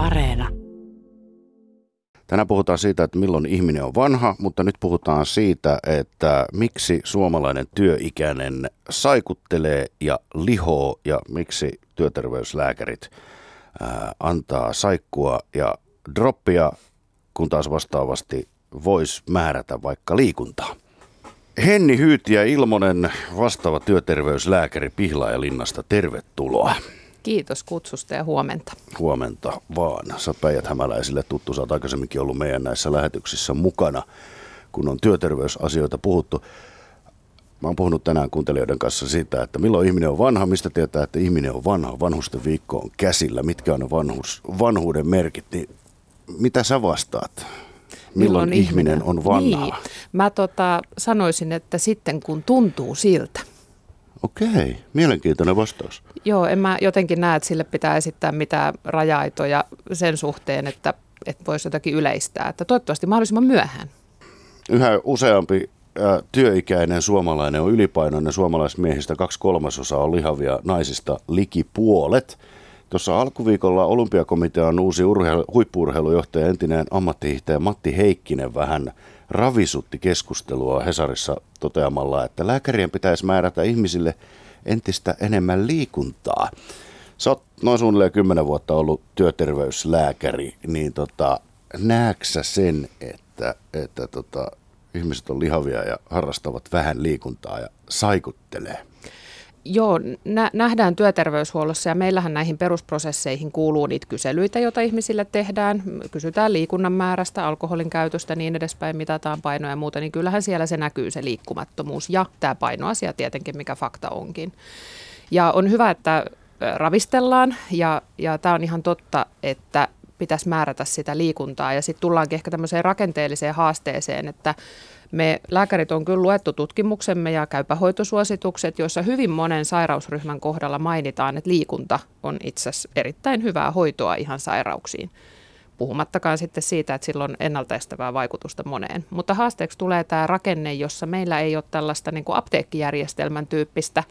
Areena. Tänään puhutaan siitä, että milloin ihminen on vanha, mutta nyt puhutaan siitä, että miksi suomalainen työikäinen saikuttelee ja lihoo ja miksi työterveyslääkärit ää, antaa saikkua ja droppia, kun taas vastaavasti voisi määrätä vaikka liikuntaa. Henni Hyyti ja Ilmonen, vastaava työterveyslääkäri Pihlaajalinnasta, tervetuloa. Kiitos kutsusta ja huomenta. Huomenta vaan. Sä päijät hämäläisille tuttu, sä oot aikaisemminkin ollut meidän näissä lähetyksissä mukana, kun on työterveysasioita puhuttu. Mä oon puhunut tänään kuuntelijoiden kanssa siitä, että milloin ihminen on vanha, mistä tietää, että ihminen on vanha. Vanhusten viikko on käsillä, mitkä on ne vanhus, vanhuuden merkit, niin mitä sä vastaat? Milloin, milloin ihminen, ihminen on vanha? Niin. Mä tota, sanoisin, että sitten kun tuntuu siltä. Okei, mielenkiintoinen vastaus. Joo, en mä jotenkin näe, että sille pitää esittää mitään raja-aitoja sen suhteen, että, että voisi jotakin yleistää. Että toivottavasti mahdollisimman myöhään. Yhä useampi ä, työikäinen suomalainen on ylipainoinen. Suomalaismiehistä kaksi kolmasosaa on lihavia, naisista liki puolet. Tuossa alkuviikolla Olympiakomitean uusi urheilu, huippuurheilujohtaja, entinen ammattihiihtäjä Matti Heikkinen vähän ravisutti keskustelua Hesarissa toteamalla, että lääkärien pitäisi määrätä ihmisille entistä enemmän liikuntaa. Sä oot noin suunnilleen 10 vuotta ollut työterveyslääkäri, niin tota, näetkö sen, että, että tota, ihmiset on lihavia ja harrastavat vähän liikuntaa ja saikuttelee? Joo, nä- nähdään työterveyshuollossa ja meillähän näihin perusprosesseihin kuuluu niitä kyselyitä, joita ihmisille tehdään. Kysytään liikunnan määrästä, alkoholin käytöstä niin edespäin, mitataan painoja ja muuta, niin kyllähän siellä se näkyy se liikkumattomuus ja tämä painoasia tietenkin, mikä fakta onkin. Ja on hyvä, että ravistellaan ja, ja tämä on ihan totta, että pitäisi määrätä sitä liikuntaa ja sitten tullaankin ehkä tämmöiseen rakenteelliseen haasteeseen, että me lääkärit on kyllä luettu tutkimuksemme ja käypähoitosuositukset, joissa hyvin monen sairausryhmän kohdalla mainitaan, että liikunta on itse asiassa erittäin hyvää hoitoa ihan sairauksiin. Puhumattakaan sitten siitä, että sillä on ennaltaestävää vaikutusta moneen. Mutta haasteeksi tulee tämä rakenne, jossa meillä ei ole tällaista niin kuin apteekkijärjestelmän tyyppistä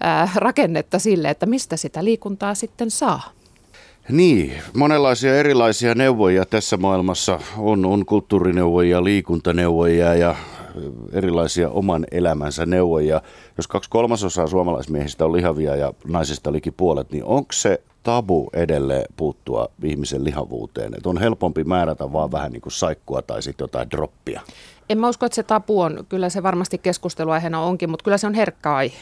ää, rakennetta sille, että mistä sitä liikuntaa sitten saa. Niin, monenlaisia erilaisia neuvoja tässä maailmassa on. On kulttuurineuvojia, liikuntaneuvojia ja erilaisia oman elämänsä neuvoja. Jos kaksi kolmasosaa suomalaismiehistä on lihavia ja naisista liki puolet, niin onko se tabu edelleen puuttua ihmisen lihavuuteen? Et on helpompi määrätä vaan vähän niin kuin saikkua tai sitten jotain droppia. En mä usko, että se tapu on, kyllä se varmasti keskusteluaiheena onkin, mutta kyllä se on herkkä aihe.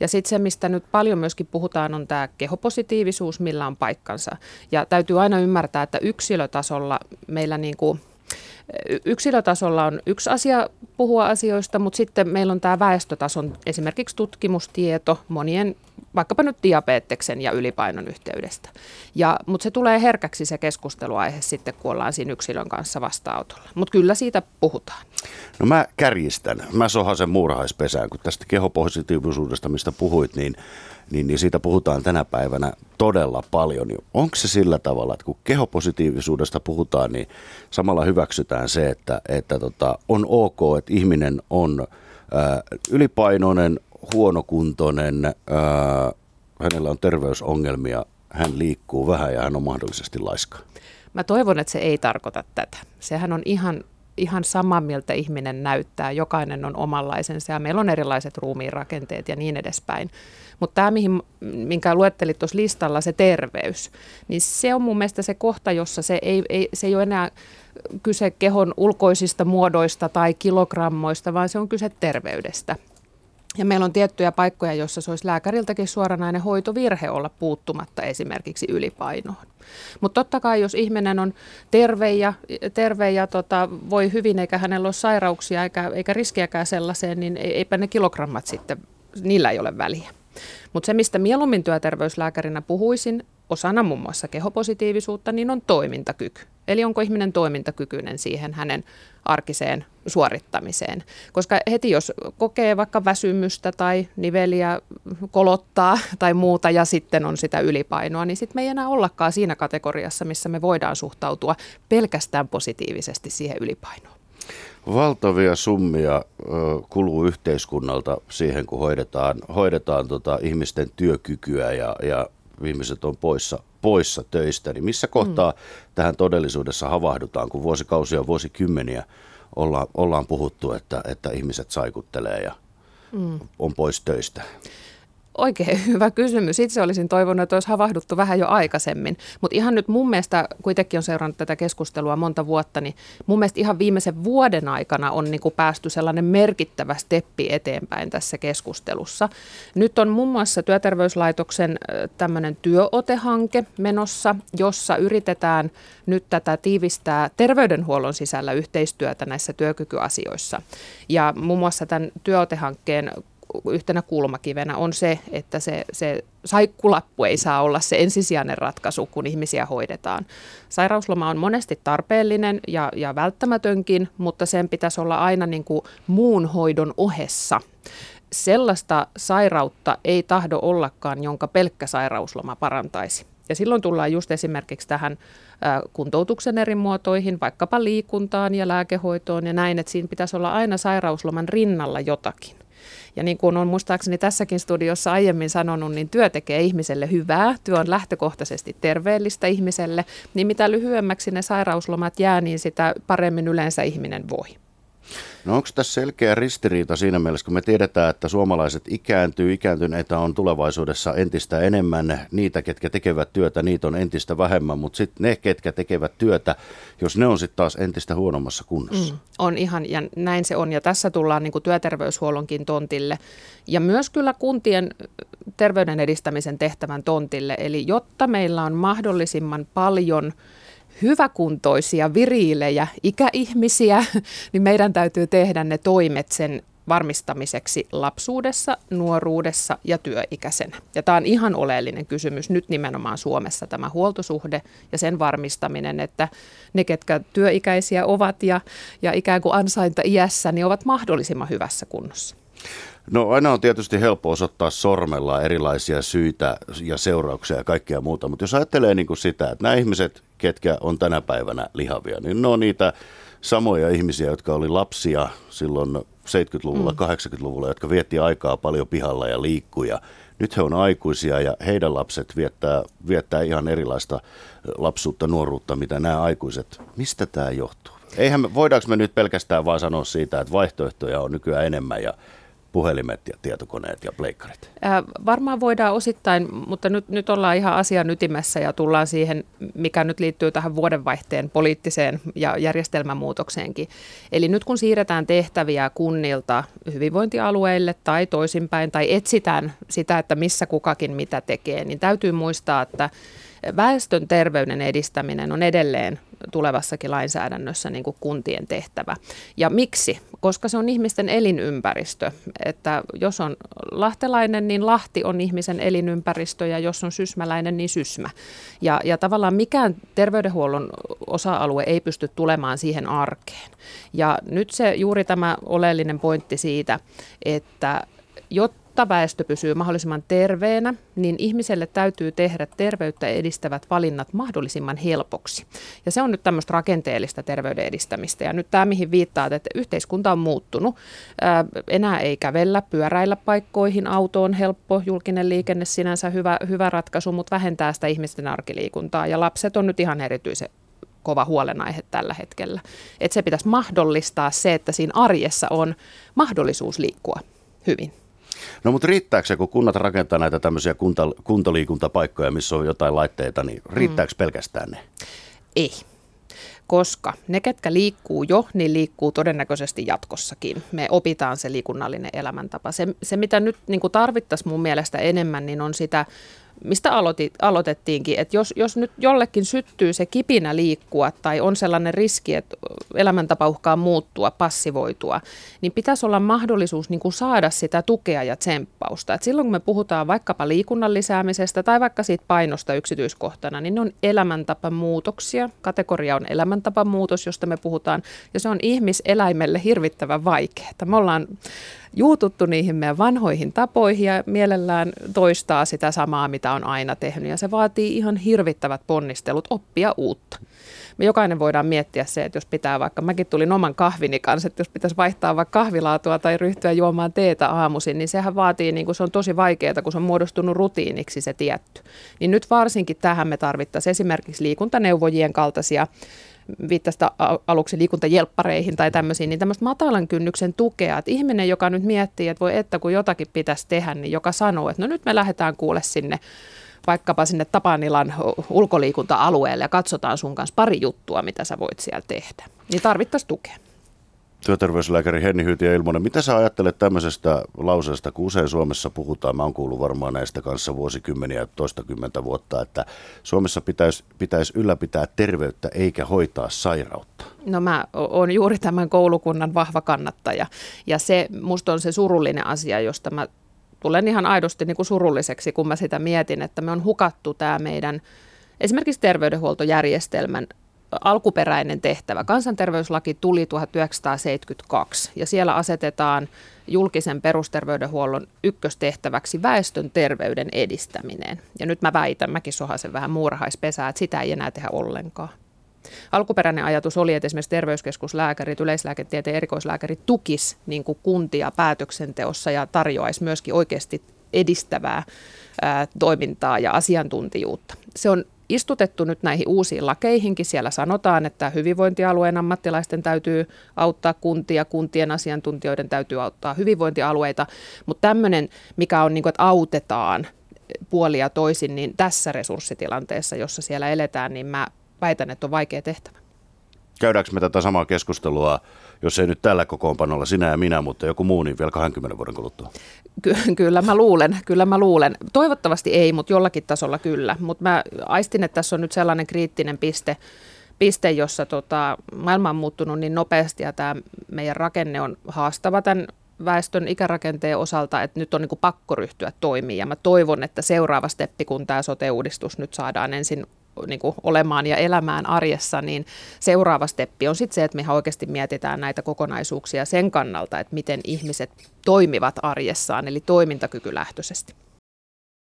Ja sitten se, mistä nyt paljon myöskin puhutaan, on tämä kehopositiivisuus, millä on paikkansa. Ja täytyy aina ymmärtää, että yksilötasolla meillä niin kuin yksilötasolla on yksi asia puhua asioista, mutta sitten meillä on tämä väestötason esimerkiksi tutkimustieto monien, vaikkapa nyt diabeteksen ja ylipainon yhteydestä. Ja, mutta se tulee herkäksi se keskusteluaihe sitten, kun ollaan siinä yksilön kanssa vastaanotolla. Mutta kyllä siitä puhutaan. No mä kärjistän. Mä sohan sen muurahaispesään, kun tästä kehopositiivisuudesta, mistä puhuit, niin niin, niin siitä puhutaan tänä päivänä todella paljon. Onko se sillä tavalla, että kun kehopositiivisuudesta puhutaan, niin samalla hyväksytään se, että, että tota, on ok, että ihminen on ää, ylipainoinen, huonokuntoinen, ää, hänellä on terveysongelmia, hän liikkuu vähän ja hän on mahdollisesti laiska. Mä toivon, että se ei tarkoita tätä. Sehän on ihan ihan sama, miltä ihminen näyttää. Jokainen on omanlaisensa ja meillä on erilaiset ruumiin rakenteet ja niin edespäin. Mutta tämä, mihin, minkä luettelit tuossa listalla, se terveys, niin se on mun mielestä se kohta, jossa se ei, ei, se ei ole enää kyse kehon ulkoisista muodoista tai kilogrammoista, vaan se on kyse terveydestä. Ja meillä on tiettyjä paikkoja, joissa se olisi lääkäriltäkin suoranainen hoitovirhe olla puuttumatta esimerkiksi ylipainoon. Mutta totta kai, jos ihminen on terve ja, terve ja tota, voi hyvin eikä hänellä ole sairauksia eikä, eikä riskiäkään sellaiseen, niin eipä ne kilogrammat sitten, niillä ei ole väliä. Mutta se, mistä mieluummin työterveyslääkärinä puhuisin, osana muun muassa kehopositiivisuutta, niin on toimintakyky. Eli onko ihminen toimintakykyinen siihen hänen arkiseen suorittamiseen. Koska heti jos kokee vaikka väsymystä tai niveliä kolottaa tai muuta ja sitten on sitä ylipainoa, niin sitten me ei enää ollakaan siinä kategoriassa, missä me voidaan suhtautua pelkästään positiivisesti siihen ylipainoon. Valtavia summia kuluu yhteiskunnalta siihen, kun hoidetaan, hoidetaan tota ihmisten työkykyä ja, ja ihmiset on poissa, poissa töistä, niin missä kohtaa mm. tähän todellisuudessa havahdutaan, kun vuosikausia, vuosikymmeniä ollaan, ollaan puhuttu, että, että ihmiset saikuttelee ja mm. on pois töistä? Oikein hyvä kysymys. Itse olisin toivonut, että olisi havahduttu vähän jo aikaisemmin. Mutta ihan nyt mun mielestä, kuitenkin on seurannut tätä keskustelua monta vuotta, niin mun mielestä ihan viimeisen vuoden aikana on niin kuin päästy sellainen merkittävä steppi eteenpäin tässä keskustelussa. Nyt on muun muassa Työterveyslaitoksen tämmöinen työotehanke menossa, jossa yritetään nyt tätä tiivistää terveydenhuollon sisällä yhteistyötä näissä työkykyasioissa. Ja muun muassa tämän työotehankkeen yhtenä kulmakivenä on se, että se, se saikkulappu ei saa olla se ensisijainen ratkaisu, kun ihmisiä hoidetaan. Sairausloma on monesti tarpeellinen ja, ja välttämätönkin, mutta sen pitäisi olla aina niin kuin muun hoidon ohessa. Sellaista sairautta ei tahdo ollakaan, jonka pelkkä sairausloma parantaisi. Ja silloin tullaan just esimerkiksi tähän kuntoutuksen eri muotoihin, vaikkapa liikuntaan ja lääkehoitoon ja näin, että siinä pitäisi olla aina sairausloman rinnalla jotakin. Ja niin kuin on muistaakseni tässäkin studiossa aiemmin sanonut, niin työ tekee ihmiselle hyvää, työ on lähtökohtaisesti terveellistä ihmiselle, niin mitä lyhyemmäksi ne sairauslomat jää, niin sitä paremmin yleensä ihminen voi. No onko tässä selkeä ristiriita siinä mielessä, kun me tiedetään, että suomalaiset ikääntyy, ikääntyneitä on tulevaisuudessa entistä enemmän, niitä, ketkä tekevät työtä, niitä on entistä vähemmän, mutta sitten ne, ketkä tekevät työtä, jos ne on sitten taas entistä huonommassa kunnossa. Mm, on ihan, ja näin se on, ja tässä tullaan niin työterveyshuollonkin tontille, ja myös kyllä kuntien terveyden edistämisen tehtävän tontille, eli jotta meillä on mahdollisimman paljon hyväkuntoisia, viriilejä ikäihmisiä, niin meidän täytyy tehdä ne toimet sen varmistamiseksi lapsuudessa, nuoruudessa ja työikäisenä. Ja tämä on ihan oleellinen kysymys nyt nimenomaan Suomessa, tämä huoltosuhde ja sen varmistaminen, että ne, ketkä työikäisiä ovat ja, ja ikään kuin ansainta iässä, niin ovat mahdollisimman hyvässä kunnossa. No aina on tietysti helppo osoittaa sormella erilaisia syitä ja seurauksia ja kaikkea muuta, mutta jos ajattelee niin kuin sitä, että nämä ihmiset, ketkä on tänä päivänä lihavia, niin ne on niitä samoja ihmisiä, jotka oli lapsia silloin 70-luvulla, mm. 80-luvulla, jotka vietti aikaa paljon pihalla ja liikkuja. Nyt he on aikuisia ja heidän lapset viettää, viettää ihan erilaista lapsuutta, nuoruutta, mitä nämä aikuiset. Mistä tämä johtuu? Eihän me, voidaanko me nyt pelkästään vaan sanoa siitä, että vaihtoehtoja on nykyään enemmän ja puhelimet ja tietokoneet ja pleikkarit? Äh, varmaan voidaan osittain, mutta nyt, nyt ollaan ihan asian ytimessä ja tullaan siihen, mikä nyt liittyy tähän vuodenvaihteen poliittiseen ja järjestelmämuutokseenkin. Eli nyt kun siirretään tehtäviä kunnilta hyvinvointialueille tai toisinpäin, tai etsitään sitä, että missä kukakin mitä tekee, niin täytyy muistaa, että väestön terveyden edistäminen on edelleen tulevassakin lainsäädännössä niin kuin kuntien tehtävä. Ja miksi? Koska se on ihmisten elinympäristö. Että jos on lahtelainen, niin Lahti on ihmisen elinympäristö ja jos on sysmäläinen, niin sysmä. Ja, ja tavallaan mikään terveydenhuollon osa-alue ei pysty tulemaan siihen arkeen. Ja nyt se juuri tämä oleellinen pointti siitä, että jotta jotta väestö pysyy mahdollisimman terveenä, niin ihmiselle täytyy tehdä terveyttä edistävät valinnat mahdollisimman helpoksi. Ja se on nyt tämmöistä rakenteellista terveyden edistämistä. Ja nyt tämä, mihin viittaat, että yhteiskunta on muuttunut. Ää, enää ei kävellä, pyöräillä paikkoihin, auto on helppo, julkinen liikenne sinänsä hyvä, hyvä ratkaisu, mutta vähentää sitä ihmisten arkiliikuntaa. Ja lapset on nyt ihan erityisen kova huolenaihe tällä hetkellä. Että se pitäisi mahdollistaa se, että siinä arjessa on mahdollisuus liikkua hyvin. No mutta riittääkö se, kun kunnat rakentaa näitä tämmöisiä kunta, kuntoliikuntapaikkoja, missä on jotain laitteita, niin riittääkö mm. pelkästään ne? Ei koska ne, ketkä liikkuu jo, niin liikkuu todennäköisesti jatkossakin. Me opitaan se liikunnallinen elämäntapa. Se, se mitä nyt niin tarvittaisiin mun mielestä enemmän, niin on sitä mistä aloitit, aloitettiinkin, että jos, jos nyt jollekin syttyy se kipinä liikkua tai on sellainen riski, että elämäntapa uhkaa muuttua, passivoitua, niin pitäisi olla mahdollisuus niin kuin saada sitä tukea ja tsemppausta. Et silloin kun me puhutaan vaikkapa liikunnan lisäämisestä tai vaikka siitä painosta yksityiskohtana, niin ne on elämäntapamuutoksia. Kategoria on elämäntapamuutos, josta me puhutaan, ja se on ihmiseläimelle hirvittävän vaikeaa. Me ollaan juututtu niihin meidän vanhoihin tapoihin ja mielellään toistaa sitä samaa, mitä on aina tehnyt. Ja se vaatii ihan hirvittävät ponnistelut oppia uutta me jokainen voidaan miettiä se, että jos pitää vaikka, mäkin tulin oman kahvini kanssa, että jos pitäisi vaihtaa vaikka kahvilaatua tai ryhtyä juomaan teetä aamuisin, niin sehän vaatii, niin kuin se on tosi vaikeaa, kun se on muodostunut rutiiniksi se tietty. Niin nyt varsinkin tähän me tarvittaisiin esimerkiksi liikuntaneuvojien kaltaisia viittasta aluksi liikuntajelppareihin tai tämmöisiin, niin tämmöistä matalan kynnyksen tukea, että ihminen, joka nyt miettii, että voi että kun jotakin pitäisi tehdä, niin joka sanoo, että no nyt me lähdetään kuule sinne vaikkapa sinne Tapanilan ulkoliikunta-alueelle ja katsotaan sun kanssa pari juttua, mitä sä voit siellä tehdä. Niin tarvittaisiin tukea. Työterveyslääkäri Henni Hyyti ja Ilmonen, mitä sä ajattelet tämmöisestä lauseesta, kun usein Suomessa puhutaan, mä oon kuullut varmaan näistä kanssa vuosikymmeniä, toistakymmentä vuotta, että Suomessa pitäisi, pitäisi ylläpitää terveyttä eikä hoitaa sairautta? No mä oon juuri tämän koulukunnan vahva kannattaja ja se musta on se surullinen asia, josta mä tulen ihan aidosti niin kuin surulliseksi, kun mä sitä mietin, että me on hukattu tämä meidän esimerkiksi terveydenhuoltojärjestelmän alkuperäinen tehtävä. Kansanterveyslaki tuli 1972 ja siellä asetetaan julkisen perusterveydenhuollon ykköstehtäväksi väestön terveyden edistäminen. Ja nyt mä väitän, mäkin sohasen vähän muurahaispesää, että sitä ei enää tehdä ollenkaan. Alkuperäinen ajatus oli, että esimerkiksi terveyskeskuslääkärit, yleislääketieteen erikoislääkärit tukis niin kuin kuntia päätöksenteossa ja tarjoaisi myöskin oikeasti edistävää ää, toimintaa ja asiantuntijuutta. Se on istutettu nyt näihin uusiin lakeihinkin. Siellä sanotaan, että hyvinvointialueen ammattilaisten täytyy auttaa kuntia, kuntien asiantuntijoiden täytyy auttaa hyvinvointialueita, mutta tämmöinen, mikä on niin kuin, että autetaan puolia toisin, niin tässä resurssitilanteessa, jossa siellä eletään, niin mä väitän, että on vaikea tehtävä. Käydäänkö me tätä samaa keskustelua, jos ei nyt tällä kokoonpanolla sinä ja minä, mutta joku muu, niin vielä 20 vuoden kuluttua? Ky- kyllä mä luulen, kyllä mä luulen. Toivottavasti ei, mutta jollakin tasolla kyllä. Mutta mä aistin, että tässä on nyt sellainen kriittinen piste, piste jossa tota, maailma on muuttunut niin nopeasti ja tämä meidän rakenne on haastava tämän väestön ikärakenteen osalta, että nyt on niin pakko ryhtyä toimimaan. Ja mä toivon, että seuraava steppi, kun tämä sote-uudistus nyt saadaan ensin niin kuin olemaan ja elämään arjessa, niin seuraava steppi on sitten se, että me oikeasti mietitään näitä kokonaisuuksia sen kannalta, että miten ihmiset toimivat arjessaan, eli toimintakykylähtöisesti.